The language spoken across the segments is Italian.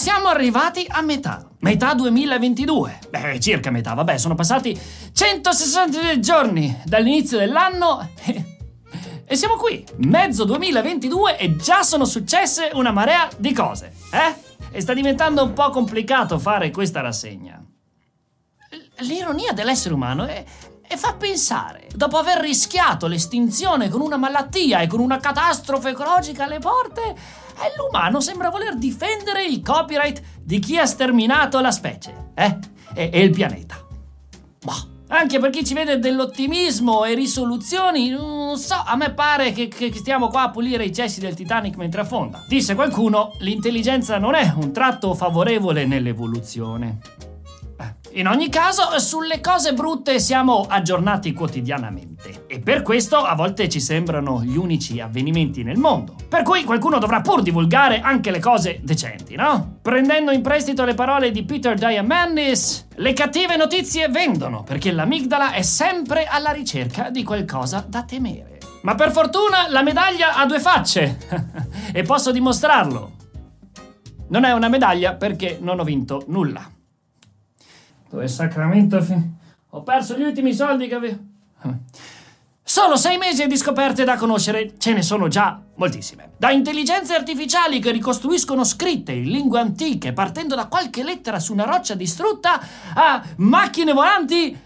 Siamo arrivati a metà. Metà 2022. Beh, circa metà, vabbè, sono passati 162 giorni dall'inizio dell'anno e, siamo qui. Mezzo 2022 e già sono successe una marea di cose, eh? E sta diventando un po' complicato fare questa rassegna. L'ironia dell'essere umano è, e fa pensare, dopo aver rischiato l'estinzione con una malattia e con una catastrofe ecologica alle porte, eh, l'umano sembra voler difendere il copyright di chi ha sterminato la specie, eh? E, e il pianeta. Boh. Anche per chi ci vede dell'ottimismo e risoluzioni, non so, a me pare che, che stiamo qua a pulire i cessi del Titanic mentre affonda. Disse qualcuno, l'intelligenza non è un tratto favorevole nell'evoluzione. In ogni caso, sulle cose brutte siamo aggiornati quotidianamente e per questo a volte ci sembrano gli unici avvenimenti nel mondo. Per cui qualcuno dovrà pur divulgare anche le cose decenti, no? Prendendo in prestito le parole di Peter Diamandis, le cattive notizie vendono perché l'amigdala è sempre alla ricerca di qualcosa da temere. Ma per fortuna la medaglia ha due facce e posso dimostrarlo. Non è una medaglia perché non ho vinto nulla. Dove Sacramento? fi- Ho perso gli ultimi soldi che avevo. Solo sei mesi di scoperte da conoscere, ce ne sono già moltissime. Da intelligenze artificiali che ricostruiscono scritte in lingue antiche partendo da qualche lettera su una roccia distrutta a macchine volanti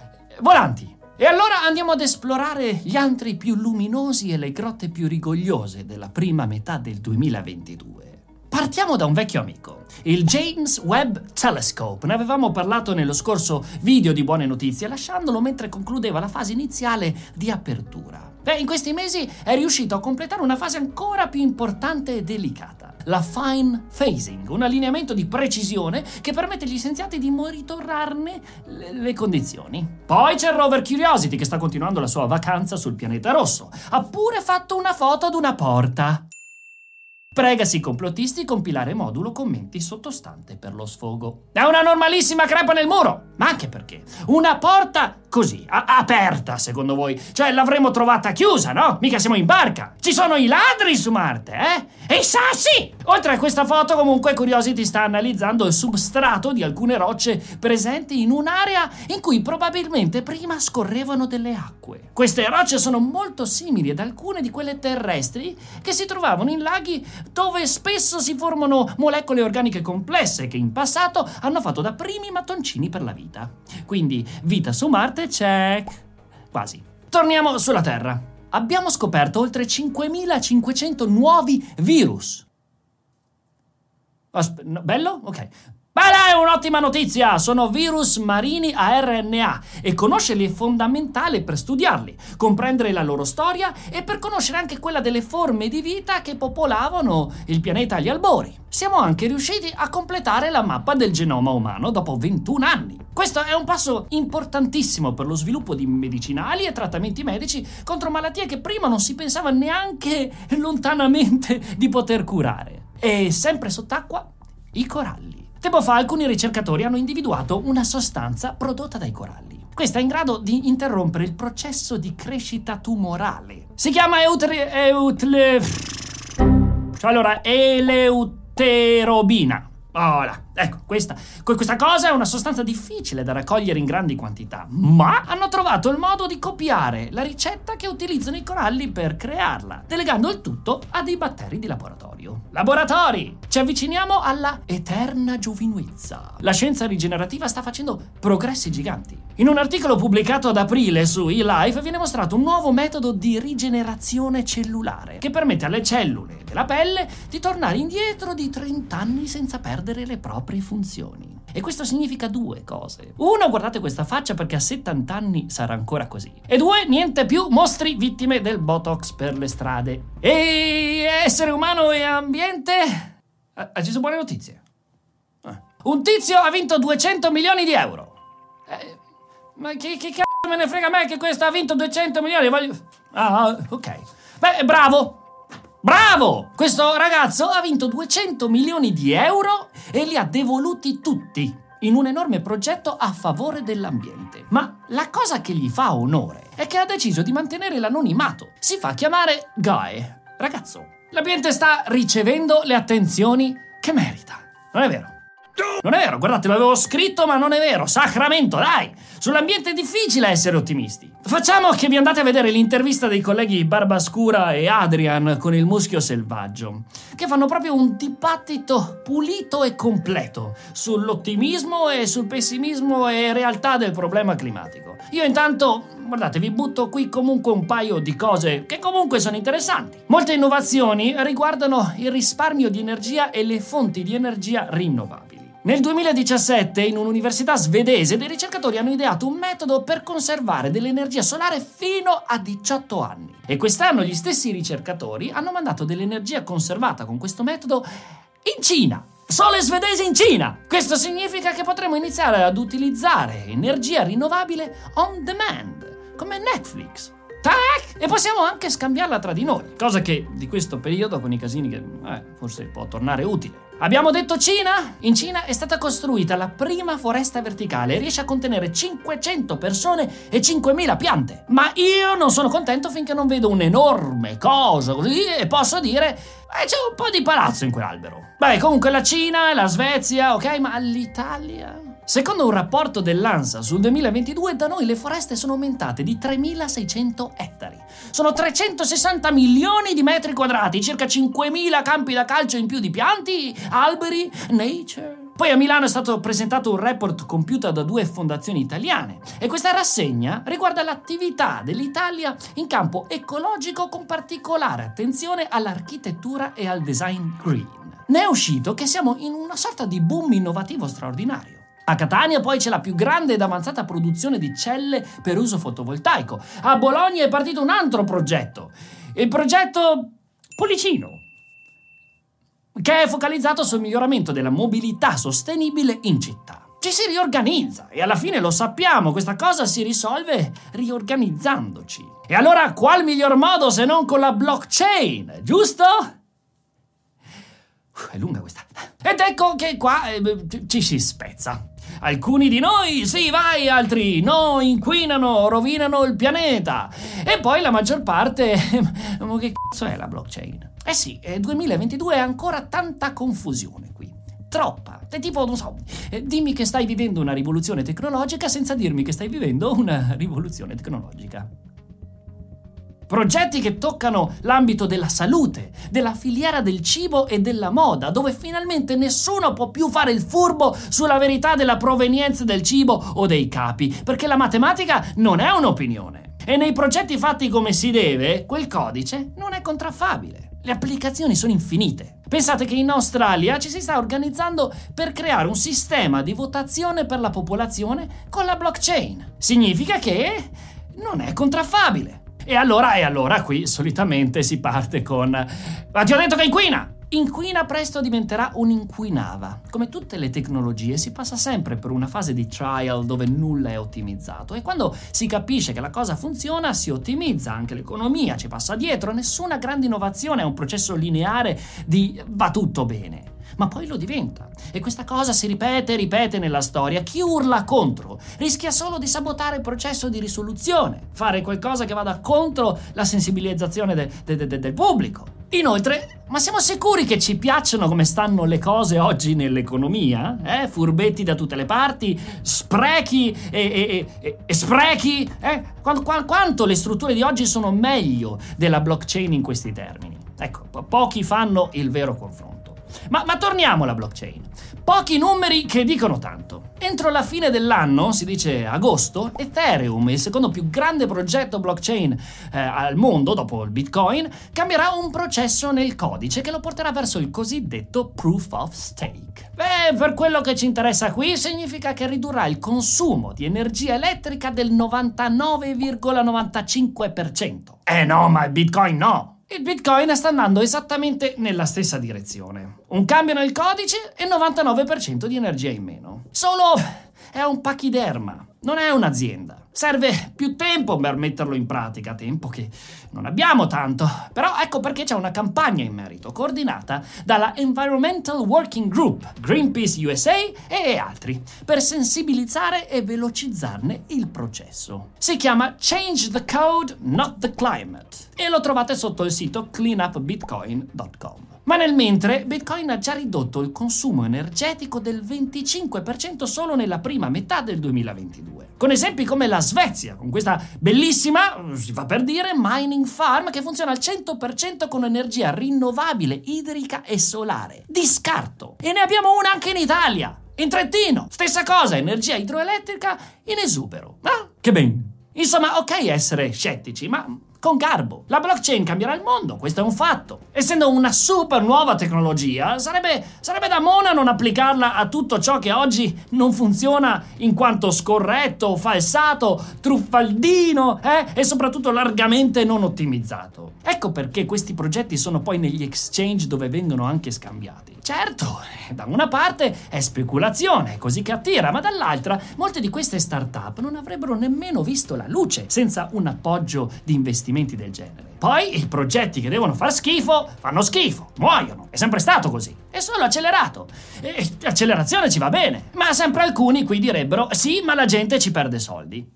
volanti. E allora andiamo ad esplorare gli antri più luminosi e le grotte più rigogliose della prima metà del 2022. Partiamo da un vecchio amico, il James Webb Telescope. Ne avevamo parlato nello scorso video di Buone Notizie, lasciandolo mentre concludeva la fase iniziale di apertura. Beh, in questi mesi è riuscito a completare una fase ancora più importante e delicata. La fine phasing, un allineamento di precisione che permette agli scienziati di monitorarne le, le condizioni. Poi c'è il rover Curiosity che sta continuando la sua vacanza sul pianeta rosso. Ha pure fatto una foto ad una porta. Pregasi complottisti compilare modulo commenti sottostante per lo sfogo. È una normalissima crepa nel muro! Ma anche perché una porta così, aperta, secondo voi? Cioè l'avremmo trovata chiusa, no? Mica siamo in barca! Ci sono i ladri su Marte, eh? E i sassi! Oltre a questa foto, comunque, Curiosity sta analizzando il substrato di alcune rocce presenti in un'area in cui probabilmente prima scorrevano delle acque. Queste rocce sono molto simili ad alcune di quelle terrestri che si trovavano in laghi dove spesso si formano molecole organiche complesse che in passato hanno fatto da primi mattoncini per la vita. Quindi vita su Marte, check. Quasi. Torniamo sulla Terra. Abbiamo scoperto oltre 5500 nuovi virus. Aspe- no, bello? Ok. Bella, è un'ottima notizia! Sono virus marini a RNA e conoscerli è fondamentale per studiarli, comprendere la loro storia e per conoscere anche quella delle forme di vita che popolavano il pianeta agli albori. Siamo anche riusciti a completare la mappa del genoma umano dopo 21 anni. Questo è un passo importantissimo per lo sviluppo di medicinali e trattamenti medici contro malattie che prima non si pensava neanche lontanamente di poter curare. E sempre sott'acqua, i coralli. Tempo fa alcuni ricercatori hanno individuato una sostanza prodotta dai coralli. Questa è in grado di interrompere il processo di crescita tumorale. Si chiama eutre... eutle... Allora, eleuterobina. Ora, ecco, questa, questa cosa è una sostanza difficile da raccogliere in grandi quantità, ma hanno trovato il modo di copiare la ricetta che utilizzano i coralli per crearla, delegando il tutto a dei batteri di laboratorio. Laboratori! Ci avviciniamo alla eterna giovinezza. La scienza rigenerativa sta facendo progressi giganti. In un articolo pubblicato ad aprile su eLife viene mostrato un nuovo metodo di rigenerazione cellulare che permette alle cellule della pelle di tornare indietro di 30 anni senza perdere le proprie funzioni. E questo significa due cose. Uno, guardate questa faccia perché a 70 anni sarà ancora così. E due, niente più mostri vittime del Botox per le strade. E essere umano e ambiente... Ha ci sono buone notizie. Ah. Un tizio ha vinto 200 milioni di euro. Eh, ma che, che cazzo me ne frega a me che questo ha vinto 200 milioni? Voglio... Ah, ok. Beh, bravo. Bravo! Questo ragazzo ha vinto 200 milioni di euro e li ha devoluti tutti in un enorme progetto a favore dell'ambiente. Ma la cosa che gli fa onore è che ha deciso di mantenere l'anonimato. Si fa chiamare Guy. Ragazzo, l'ambiente sta ricevendo le attenzioni che merita. Non è vero? Non è vero, guardate, l'avevo scritto, ma non è vero. Sacramento, dai! Sull'ambiente è difficile essere ottimisti. Facciamo che vi andate a vedere l'intervista dei colleghi Barbascura e Adrian con il muschio selvaggio, che fanno proprio un dibattito pulito e completo sull'ottimismo e sul pessimismo e realtà del problema climatico. Io intanto, guardate, vi butto qui comunque un paio di cose che comunque sono interessanti. Molte innovazioni riguardano il risparmio di energia e le fonti di energia rinnovabili. Nel 2017 in un'università svedese dei ricercatori hanno ideato un metodo per conservare dell'energia solare fino a 18 anni. E quest'anno gli stessi ricercatori hanno mandato dell'energia conservata con questo metodo in Cina. Sole svedese in Cina! Questo significa che potremo iniziare ad utilizzare energia rinnovabile on demand, come Netflix. Tac! E possiamo anche scambiarla tra di noi, cosa che di questo periodo con i casini che eh, forse può tornare utile. Abbiamo detto Cina? In Cina è stata costruita la prima foresta verticale e riesce a contenere 500 persone e 5.000 piante. Ma io non sono contento finché non vedo un'enorme cosa così e posso dire eh, c'è un po' di palazzo in quell'albero. Beh, comunque la Cina, la Svezia, ok, ma l'Italia? Secondo un rapporto dell'ANSA sul 2022, da noi le foreste sono aumentate di 3.600 ettari. Sono 360 milioni di metri quadrati, circa 5.000 campi da calcio in più di pianti, alberi, nature. Poi a Milano è stato presentato un report compiuto da due fondazioni italiane e questa rassegna riguarda l'attività dell'Italia in campo ecologico con particolare attenzione all'architettura e al design green. Ne è uscito che siamo in una sorta di boom innovativo straordinario. A Catania poi c'è la più grande ed avanzata produzione di celle per uso fotovoltaico. A Bologna è partito un altro progetto, il progetto Policino, che è focalizzato sul miglioramento della mobilità sostenibile in città. Ci si riorganizza e alla fine lo sappiamo, questa cosa si risolve riorganizzandoci. E allora qual miglior modo se non con la blockchain, giusto? È lunga questa. Ed ecco che qua eh, ci si spezza. Alcuni di noi sì, vai, altri no, inquinano, rovinano il pianeta. E poi la maggior parte. Ma che cazzo è la blockchain? Eh sì, 2022 è ancora tanta confusione qui. Troppa. È tipo, non so, eh, dimmi che stai vivendo una rivoluzione tecnologica senza dirmi che stai vivendo una rivoluzione tecnologica. Progetti che toccano l'ambito della salute, della filiera del cibo e della moda, dove finalmente nessuno può più fare il furbo sulla verità della provenienza del cibo o dei capi, perché la matematica non è un'opinione. E nei progetti fatti come si deve, quel codice non è contraffabile. Le applicazioni sono infinite. Pensate che in Australia ci si sta organizzando per creare un sistema di votazione per la popolazione con la blockchain. Significa che non è contraffabile. E allora, e allora qui solitamente si parte con... Ma ti ho detto che inquina! Inquina presto diventerà un'inquinava. Come tutte le tecnologie si passa sempre per una fase di trial dove nulla è ottimizzato e quando si capisce che la cosa funziona si ottimizza, anche l'economia ci passa dietro, nessuna grande innovazione è un processo lineare di va tutto bene ma poi lo diventa. E questa cosa si ripete e ripete nella storia. Chi urla contro rischia solo di sabotare il processo di risoluzione, fare qualcosa che vada contro la sensibilizzazione de- de- de- del pubblico. Inoltre, ma siamo sicuri che ci piacciono come stanno le cose oggi nell'economia? Eh? Furbetti da tutte le parti, sprechi e, e, e, e sprechi? Eh? Qu- qu- quanto le strutture di oggi sono meglio della blockchain in questi termini? Ecco, po- pochi fanno il vero confronto. Ma, ma, torniamo alla blockchain. Pochi numeri che dicono tanto. Entro la fine dell'anno, si dice agosto, Ethereum, il secondo più grande progetto blockchain eh, al mondo dopo il Bitcoin, cambierà un processo nel codice che lo porterà verso il cosiddetto proof of stake. Beh, per quello che ci interessa qui, significa che ridurrà il consumo di energia elettrica del 99,95%. Eh no, ma il Bitcoin no! Il Bitcoin sta andando esattamente nella stessa direzione. Un cambio nel codice e 99% di energia in meno. Solo è un pachiderma, non è un'azienda. Serve più tempo per metterlo in pratica, tempo che non abbiamo tanto. Però ecco perché c'è una campagna in merito, coordinata dalla Environmental Working Group, Greenpeace USA e altri, per sensibilizzare e velocizzarne il processo. Si chiama Change the Code, Not the Climate e lo trovate sotto il sito cleanupbitcoin.com. Ma nel mentre, Bitcoin ha già ridotto il consumo energetico del 25% solo nella prima metà del 2022. Con esempi come la Svezia, con questa bellissima, si fa per dire, mining farm che funziona al 100% con energia rinnovabile, idrica e solare. Di scarto! E ne abbiamo una anche in Italia! In Trentino! Stessa cosa, energia idroelettrica in esubero. Ah, che ben! Insomma, ok essere scettici, ma con garbo. La blockchain cambierà il mondo, questo è un fatto. Essendo una super nuova tecnologia, sarebbe, sarebbe da mona non applicarla a tutto ciò che oggi non funziona in quanto scorretto, falsato, truffaldino eh? e soprattutto largamente non ottimizzato. Ecco perché questi progetti sono poi negli exchange dove vengono anche scambiati. Certo, da una parte è speculazione, così che attira, ma dall'altra molte di queste start-up non avrebbero nemmeno visto la luce senza un appoggio di investimenti del genere. Poi i progetti che devono far schifo fanno schifo, muoiono. È sempre stato così. È solo accelerato. E accelerazione ci va bene. Ma sempre alcuni qui direbbero sì, ma la gente ci perde soldi.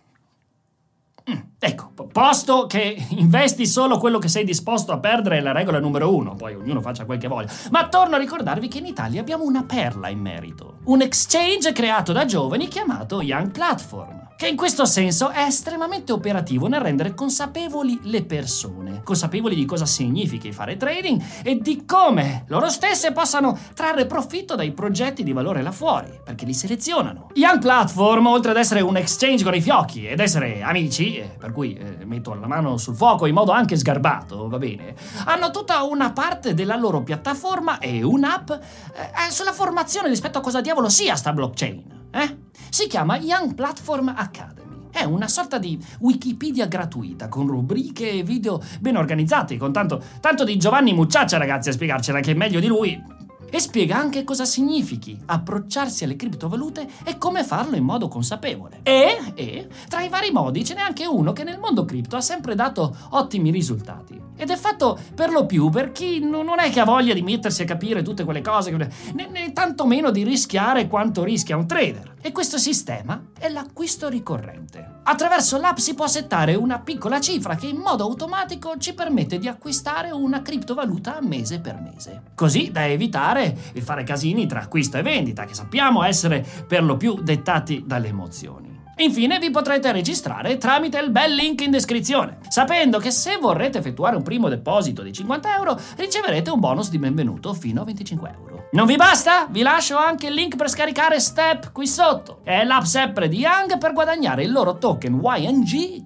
Mm, ecco, posto che investi solo quello che sei disposto a perdere è la regola numero uno, poi ognuno faccia quel che voglia. Ma torno a ricordarvi che in Italia abbiamo una perla in merito. Un exchange creato da giovani chiamato Young Platform che in questo senso è estremamente operativo nel rendere consapevoli le persone, consapevoli di cosa significhi fare trading e di come loro stesse possano trarre profitto dai progetti di valore là fuori, perché li selezionano. Young Platform, oltre ad essere un exchange con i fiocchi ed essere amici, eh, per cui eh, metto la mano sul fuoco in modo anche sgarbato, va bene, hanno tutta una parte della loro piattaforma e un'app eh, sulla formazione rispetto a cosa diavolo sia sta blockchain. Eh? Si chiama Young Platform Academy. È una sorta di Wikipedia gratuita, con rubriche e video ben organizzati, con tanto, tanto di Giovanni Mucciaccia, ragazzi, a spiegarcela che è meglio di lui. E spiega anche cosa significhi approcciarsi alle criptovalute e come farlo in modo consapevole. E, e, tra i vari modi ce n'è anche uno che nel mondo cripto ha sempre dato ottimi risultati. Ed è fatto per lo più per chi non è che ha voglia di mettersi a capire tutte quelle cose, né, né tantomeno di rischiare quanto rischia un trader. E questo sistema è l'acquisto ricorrente. Attraverso l'app si può settare una piccola cifra che in modo automatico ci permette di acquistare una criptovaluta mese per mese. Così da evitare il fare casini tra acquisto e vendita, che sappiamo essere per lo più dettati dalle emozioni. Infine vi potrete registrare tramite il bel link in descrizione, sapendo che se vorrete effettuare un primo deposito di 50 euro riceverete un bonus di benvenuto fino a 25 euro. Non vi basta? Vi lascio anche il link per scaricare Step qui sotto. È l'app sempre di Young per guadagnare il loro token YNG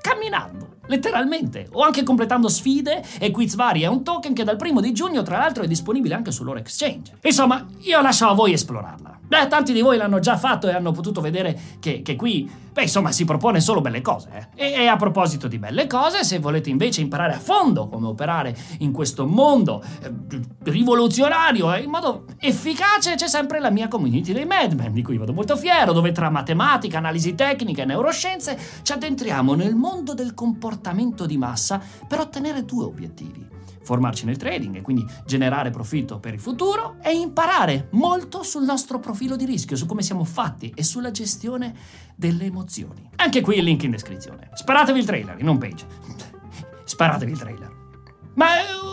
camminando. Letteralmente, o anche completando sfide e quiz vari. È un token che dal primo di giugno, tra l'altro, è disponibile anche sul loro exchange. Insomma, io lascio a voi esplorarla. Beh, tanti di voi l'hanno già fatto e hanno potuto vedere che, che qui, beh, insomma, si propone solo belle cose. Eh? E, e, a proposito di belle cose, se volete invece imparare a fondo come operare in questo mondo eh, rivoluzionario e in modo efficace, c'è sempre la mia community dei Madmen, di cui vado molto fiero, dove tra matematica, analisi tecnica e neuroscienze ci addentriamo nel mondo del comportamento di massa per ottenere due obiettivi formarci nel trading e quindi generare profitto per il futuro e imparare molto sul nostro profilo di rischio, su come siamo fatti e sulla gestione delle emozioni. Anche qui il link in descrizione. Sparatevi il trailer in home page. Sparatevi il trailer. Ma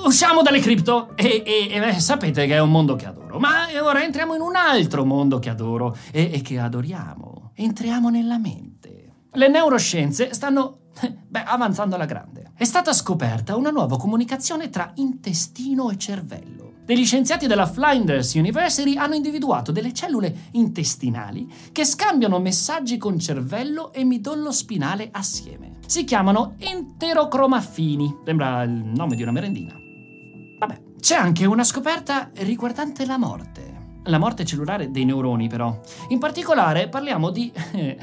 usciamo dalle cripto e, e- e, beh, sapete che è un mondo che adoro. Ma ora entriamo in un altro mondo che adoro e, e che adoriamo. Entriamo nella mente. Le neuroscienze stanno beh, avanzando alla grande. È stata scoperta una nuova comunicazione tra intestino e cervello. Degli scienziati della Flinders University hanno individuato delle cellule intestinali che scambiano messaggi con cervello e midollo spinale assieme. Si chiamano enterocromafini. Sembra il nome di una merendina. Vabbè, c'è anche una scoperta riguardante la morte. La morte cellulare dei neuroni, però. In particolare parliamo di eh,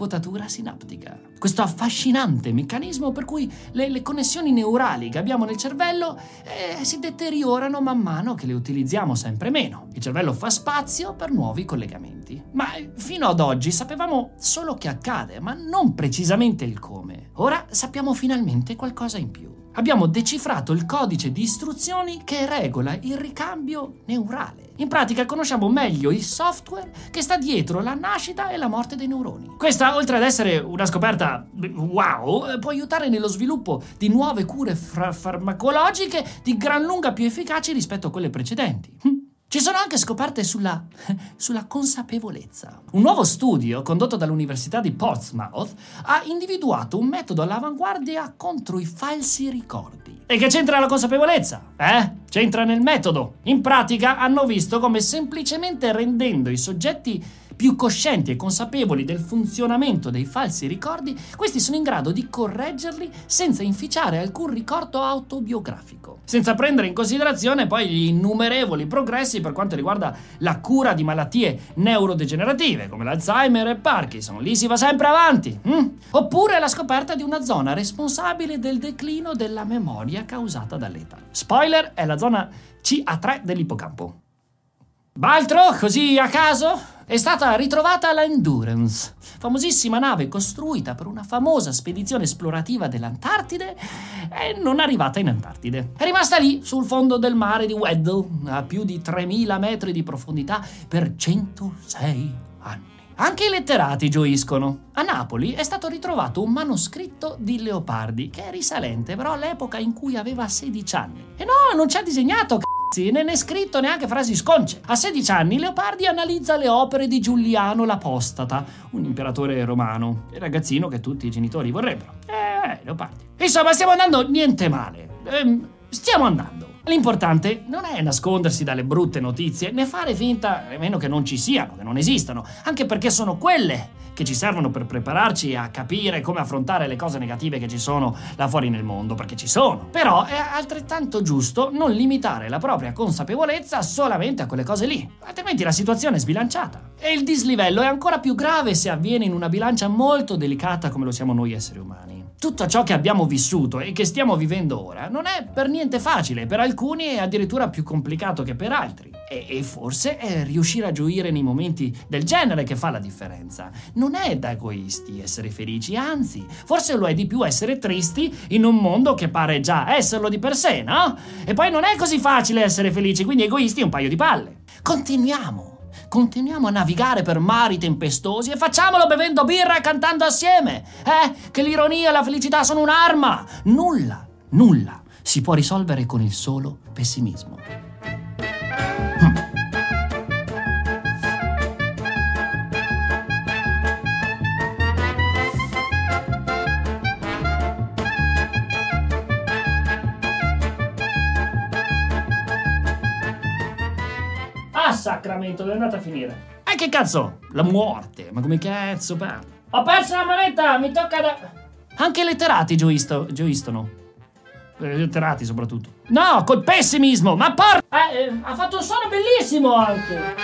potatura sinaptica. Questo affascinante meccanismo per cui le, le connessioni neurali che abbiamo nel cervello eh, si deteriorano man mano che le utilizziamo sempre meno. Il cervello fa spazio per nuovi collegamenti. Ma eh, fino ad oggi sapevamo solo che accade, ma non precisamente il come. Ora sappiamo finalmente qualcosa in più. Abbiamo decifrato il codice di istruzioni che regola il ricambio neurale. In pratica conosciamo meglio il software che sta dietro la nascita e la morte dei neuroni. Questa, oltre ad essere una scoperta wow, può aiutare nello sviluppo di nuove cure fra- farmacologiche di gran lunga più efficaci rispetto a quelle precedenti. Ci sono anche scoperte sulla, sulla, consapevolezza. Un nuovo studio condotto dall'Università di Portsmouth ha individuato un metodo all'avanguardia contro i falsi ricordi. E che c'entra la consapevolezza? Eh? C'entra nel metodo. In pratica hanno visto come semplicemente rendendo i soggetti più coscienti e consapevoli del funzionamento dei falsi ricordi, questi sono in grado di correggerli senza inficiare alcun ricordo autobiografico, senza prendere in considerazione poi gli innumerevoli progressi per quanto riguarda la cura di malattie neurodegenerative come l'Alzheimer e Parkinson. Lì si va sempre avanti. Hm? Oppure la scoperta di una zona responsabile del declino della memoria causata dall'età. Spoiler, è la zona CA3 dell'ippocampo. Baltro, così a caso? È stata ritrovata la Endurance, famosissima nave costruita per una famosa spedizione esplorativa dell'Antartide e non arrivata in Antartide. È rimasta lì, sul fondo del mare di Weddell, a più di 3000 metri di profondità, per 106 anni. Anche i letterati gioiscono. A Napoli è stato ritrovato un manoscritto di Leopardi, che è risalente però all'epoca in cui aveva 16 anni. E no, non c'è disegnato, c***o! Né ne è scritto neanche frasi sconce. A 16 anni Leopardi analizza le opere di Giuliano l'Apostata, un imperatore romano, il ragazzino che tutti i genitori vorrebbero. Eh, Leopardi. Insomma, stiamo andando niente male. Ehm, stiamo andando. L'importante non è nascondersi dalle brutte notizie, né fare finta nemmeno che non ci siano, che non esistano, anche perché sono quelle che ci servono per prepararci a capire come affrontare le cose negative che ci sono là fuori nel mondo, perché ci sono. Però è altrettanto giusto non limitare la propria consapevolezza solamente a quelle cose lì, altrimenti la situazione è sbilanciata. E il dislivello è ancora più grave se avviene in una bilancia molto delicata come lo siamo noi esseri umani. Tutto ciò che abbiamo vissuto e che stiamo vivendo ora non è per niente facile, per alcuni è addirittura più complicato che per altri. E, e forse è riuscire a gioire nei momenti del genere che fa la differenza. Non è da egoisti essere felici, anzi, forse lo è di più essere tristi in un mondo che pare già esserlo di per sé, no? E poi non è così facile essere felici, quindi egoisti un paio di palle. Continuiamo continuiamo a navigare per mari tempestosi e facciamolo bevendo birra e cantando assieme. Eh? Che l'ironia e la felicità sono un'arma. Nulla, nulla si può risolvere con il solo pessimismo. Andata a finire? Eh, che cazzo? La morte, ma come cazzo parla? Ho perso la moneta, mi tocca da... Anche i letterati gioisto, gioistono. Eh, letterati soprattutto. No, col pessimismo, ma porca... Eh, eh, ha fatto un suono bellissimo anche.